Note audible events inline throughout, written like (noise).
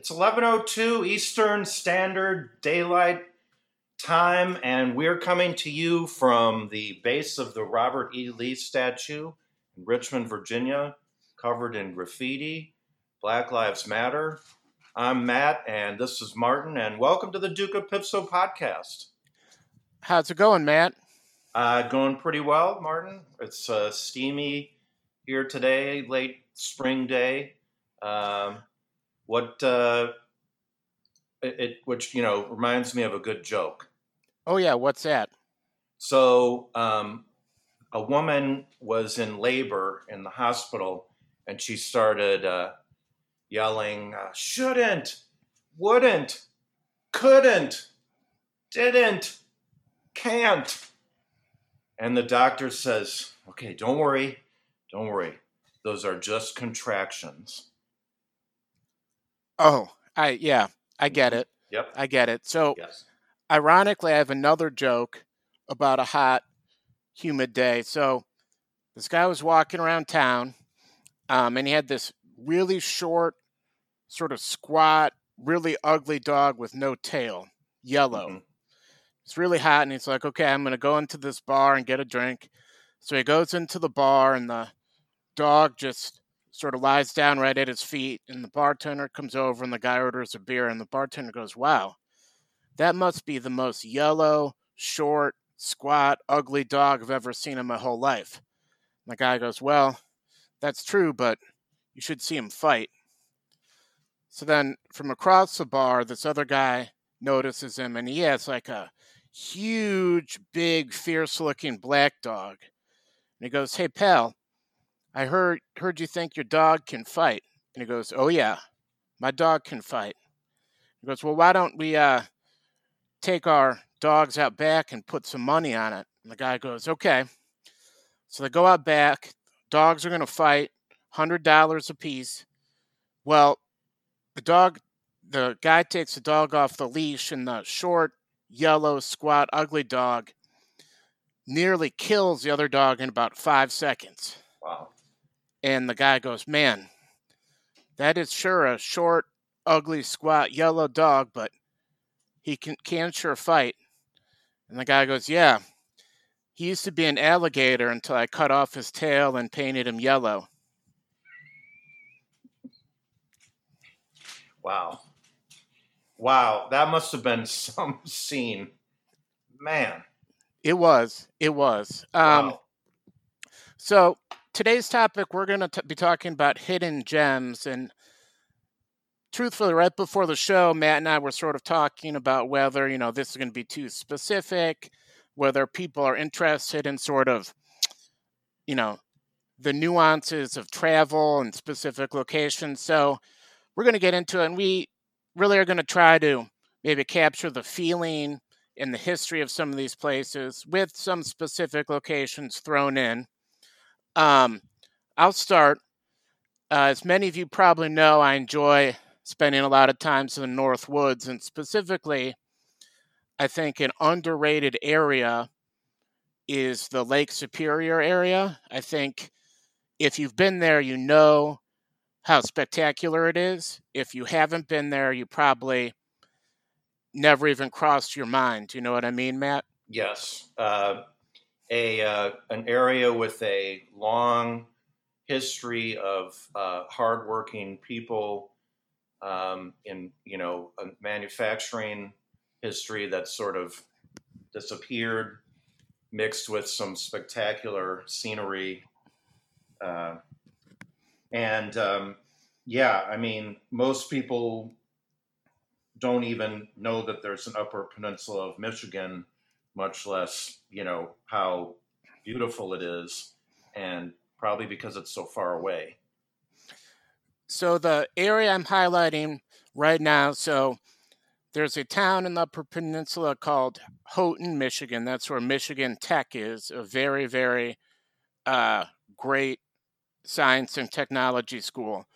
It's 11:02 Eastern Standard Daylight Time and we're coming to you from the base of the Robert E. Lee statue in Richmond, Virginia, covered in graffiti. Black Lives Matter. I'm Matt and this is Martin and welcome to the Duke of Pipso podcast. How's it going, Matt? Uh, going pretty well, Martin. It's uh, steamy here today, late spring day. Um, what uh, it, it, which you know reminds me of a good joke. Oh yeah, what's that? So um, a woman was in labor in the hospital, and she started uh, yelling, uh, "Shouldn't, wouldn't, couldn't, didn't, can't." And the doctor says, "Okay, don't worry, don't worry. Those are just contractions." Oh, I yeah, I get it. Yep. I get it. So, Yes. ironically, I have another joke about a hot, humid day. So, this guy was walking around town, um, and he had this really short, sort of squat, really ugly dog with no tail, yellow. Mhm. It's really hot, and he's like, "Okay, I'm gonna go into this bar and get a drink." So he goes into the bar, and the dog just sort of lies down right at his feet, and the bartender comes over, and the guy orders a beer, and the bartender goes, "Wow, that must be the most yellow, short, squat, ugly dog I've ever seen in my whole life." And the guy goes, "Well, that's true, but you should see him fight." So then, from across the bar, this other guy notices him, and he has like a huge, big, fierce-looking black dog. And he goes, "Hey, pal, I heard heard you think your dog can fight." And he goes, "Oh yeah, my dog can fight." He goes, "Well, why don't we uh, take our dogs out back and put some money on it?" And the guy goes, "Okay." So they go out back. Dogs are to fight, hundred dollars a piece. Well, the dog, the guy takes the dog off the leash, and the short, yellow, squat, ugly dog nearly kills the other dog in about five seconds. Wow. And the guy goes, Man, that is sure a short, ugly, squat, yellow dog, but he can, can sure fight. And the guy goes, Yeah, he used to be an alligator until I cut off his tail and painted him yellow. Wow. Wow. That must have been (laughs) some scene. Man. It was. It was. Um, Wow. So today's topic, we're going to be talking about hidden gems. And truthfully, right before the show, Matt and I were sort of talking about whether, you know, this is going to be too specific, whether people are interested in sort of, you know, the nuances of travel and specific locations. So we're going to get into it. And we really are going to try to maybe capture the feeling and the history of some of these places with some specific locations thrown in. Um, I'll start. Uh, as many of you probably know, I enjoy spending a lot of times in the North Woods, and specifically, I think an underrated area is the Lake Superior area. I think if you've been there, you know how spectacular it is. If you haven't been there, you probably never even crossed your mind. You know what I mean, Matt? Yes. Uh, a uh, an area with a long history of uh, hardworking people um, in you know manufacturing history that sort of disappeared, mixed with some spectacular scenery, uh, and um, yeah, I mean most people don't even know that there's an Upper Peninsula of Michigan much less you know how beautiful it is and probably because it's so far away So the area I'm highlighting right now, so there's a town in the Upper Peninsula called Houghton, Michigan. That's where Michigan Tech is, a very, very uh, great science and technology school.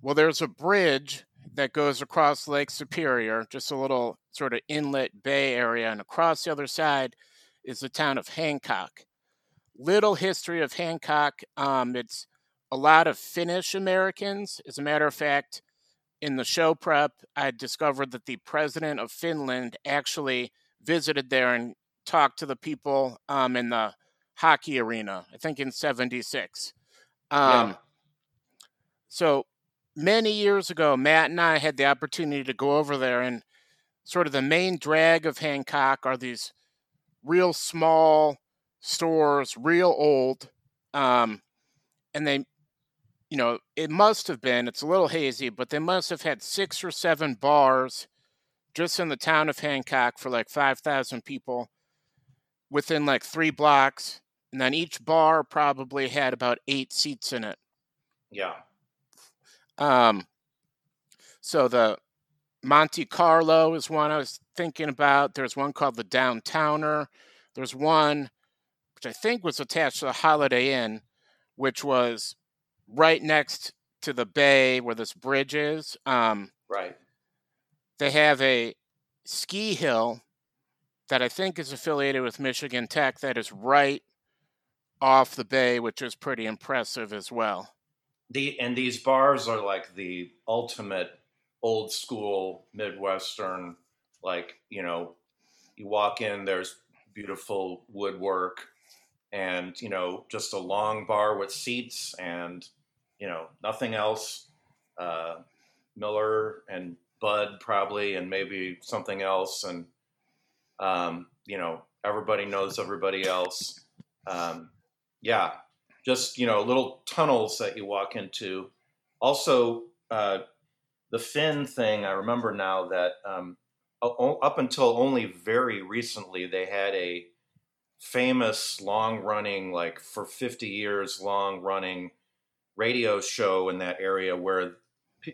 Well, there's a bridge that goes across Lake Superior, just a little sort of inlet bay area, and across the other side is the town of Hancock. Little history of Hancock. Um, it's a lot of Finnish Americans. As a matter of fact, in the show prep, I discovered that the president of Finland actually visited there and talked to the people um, in the hockey arena, I think in 76. Um, yeah. So many years ago, Matt and I had the opportunity to go over there, and sort of the main drag of Hancock are these real small stores, real old. Um, and they you know, it must have been, it's a little hazy, but they must have had six or seven bars just in the town of Hancock for like 5,000 people within like three blocks. And then each bar probably had about eight seats in it. Yeah. Um, so the Monte Carlo is one I was thinking about. There's one called the Downtowner. There's one which I think was attached to the Holiday Inn, which was right next to the bay where this bridge is. Um, right. They have a ski hill that I think is affiliated with Michigan Tech that is right off the bay, which is pretty impressive as well. The and these bars are like the ultimate old school Midwestern, like, you know, you walk in, there's beautiful woodwork and, you know, just a long bar with seats and you know, nothing else. Uh, Miller and Bud probably, and maybe something else, and um, you know, everybody knows everybody else. Um, yeah, just you know, little tunnels that you walk into. Also, uh, the Finn thing. I remember now that um, up until only very recently, they had a famous long running, like for 50 years long running radio show in that area where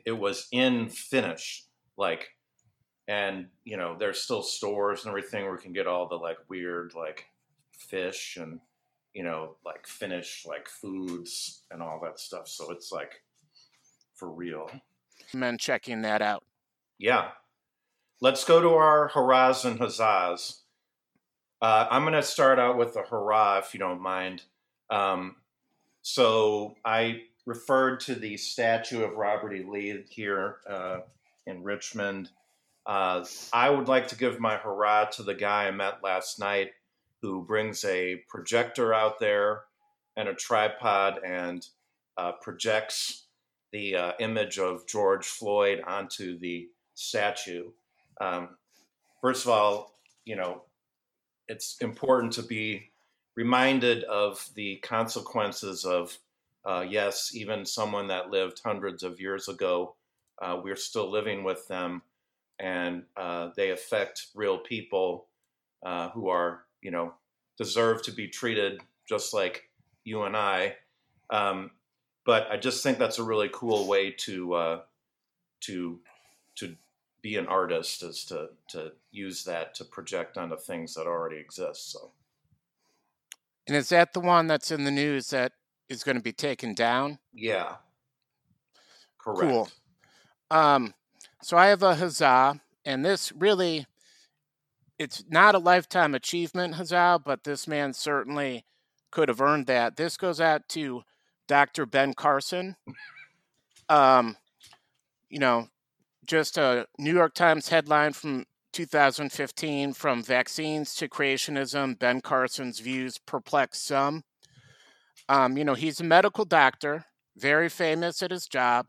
it was in Finnish, like, and you know, there's still stores and everything where you can get all the like weird like fish and you know, like Finnish like foods and all that stuff. So it's like for real. Men checking that out. Yeah. Let's go to our hurrahs and huzzahs. Uh, I'm going to start out with a hurrah, if you don't mind. Um, so I referred to the statue of Robert E. Lee here uh, in Richmond. Uh, I would like to give my hurrah to the guy I met last night who brings a projector out there and a tripod and uh, projects the uh, image of George Floyd onto the statue. Um, first of all, you know, it's important to be reminded of the consequences of uh, yes, even someone that lived hundreds of years ago, uh, we're still living with them, and uh, they affect real people uh, who are, you know, deserve to be treated just like you and I. Um, but I just think that's a really cool way to uh, to to be an artist is to to use that to project onto things that already exist. So. And is that the one that's in the news that is going to be taken down. Yeah. Correct. Cool. Um, so I have a huzzah, and this really, it's not a lifetime achievement huzzah, but this man certainly could have earned that. This goes out to Dr. Ben Carson. Um, you know, just a New York Times headline from 2015 from vaccines to creationism, Ben Carson's views perplex some. Um, you know, he's a medical doctor, very famous at his job,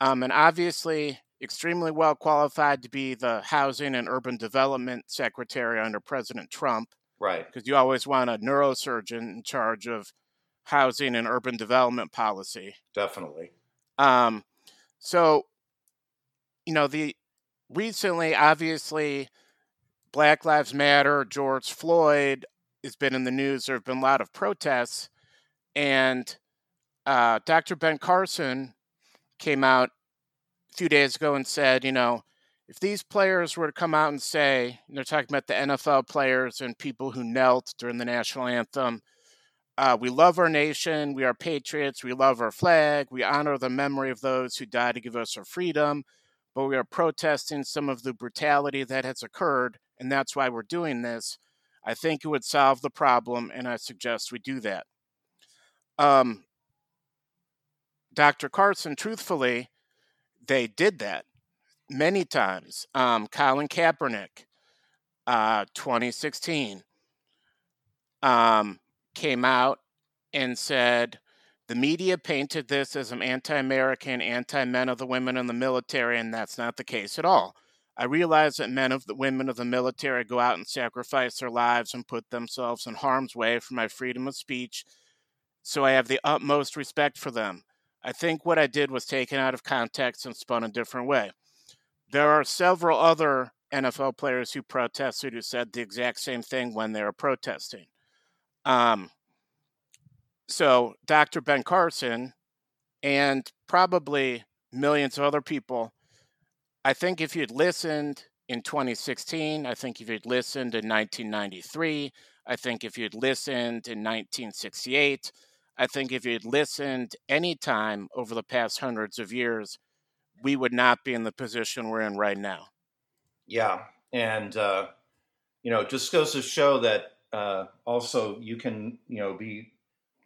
um, and obviously extremely well qualified to be the housing and urban development secretary under President Trump. Right. Because you always want a neurosurgeon in charge of housing and urban development policy. Definitely. Um, so, you know, the recently, obviously, Black Lives Matter, George Floyd has been in the news. There have been a lot of protests. And uh, Dr. Ben Carson came out few days ago and said, you know, if these players were to come out and say, and they're talking about the NFL players and people who knelt during the national anthem, uh, we love our nation, we are patriots, we love our flag, we honor the memory of those who died to give us our freedom, but we are protesting some of the brutality that has occurred, and that's why we're doing this. I think it would solve the problem, and I suggest we do that um, Dr. Carson, truthfully, they did that many times. Um, Colin Kaepernick, uh, 2016, um, came out and said the media painted this as an anti American, anti men of the women in the military, and that's not the case at all. I realize that men of the women of the military go out and sacrifice their lives and put themselves in harm's way for my freedom of speech, so I have the utmost respect for them. I think what I did was taken out of context and spun a different way. There are several other NFL players who protested who said the exact same thing when they were protesting. Um, so Dr. Ben Carson and probably millions of other people, I think if you'd listened in 2016, I think if you'd listened in 1993, I think if you'd listened in 1968, I think if you'd listened any time over the past hundreds of years, we would not be in the position we're in right now. Yeah. And, uh, you know, just goes to show that uh, also you can, you know, be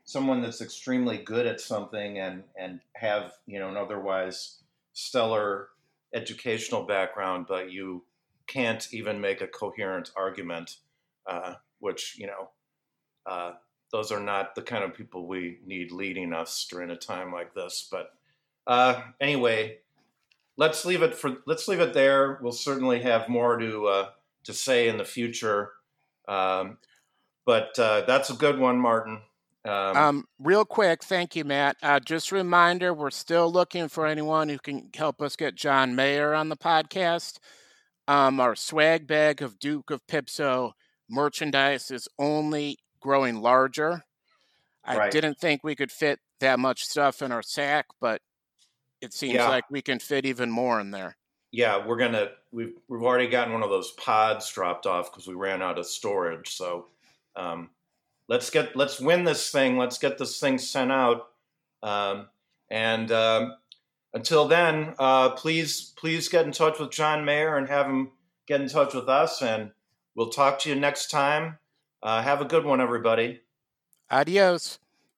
someone that's extremely good at something and and have you know an otherwise stellar educational background, but you can't even make a coherent argument, uh, which you know uh, those are not the kind of people we need leading us during a time like this. But uh, anyway, let's leave it for let's leave it there. We'll certainly have more to uh, to say in the future. Um, but uh, that's a good one, Martin. Um, um, real quick, thank you, Matt. Uh, just a reminder, we're still looking for anyone who can help us get John Mayer on the podcast. Um, our swag bag of Duke of Pipso merchandise is only growing larger. I right. didn't think we could fit that much stuff in our sack, but it seems yeah. like we can fit even more in there. Yeah, we're gonna we've we've already gotten one of those pods dropped off because we ran out of storage. So um, let's get let's win this thing. Let's get this thing sent out. Um, and um, until then, uh, please please get in touch with John Mayer and have him get in touch with us. And we'll talk to you next time. Uh, have a good one, everybody. Adios.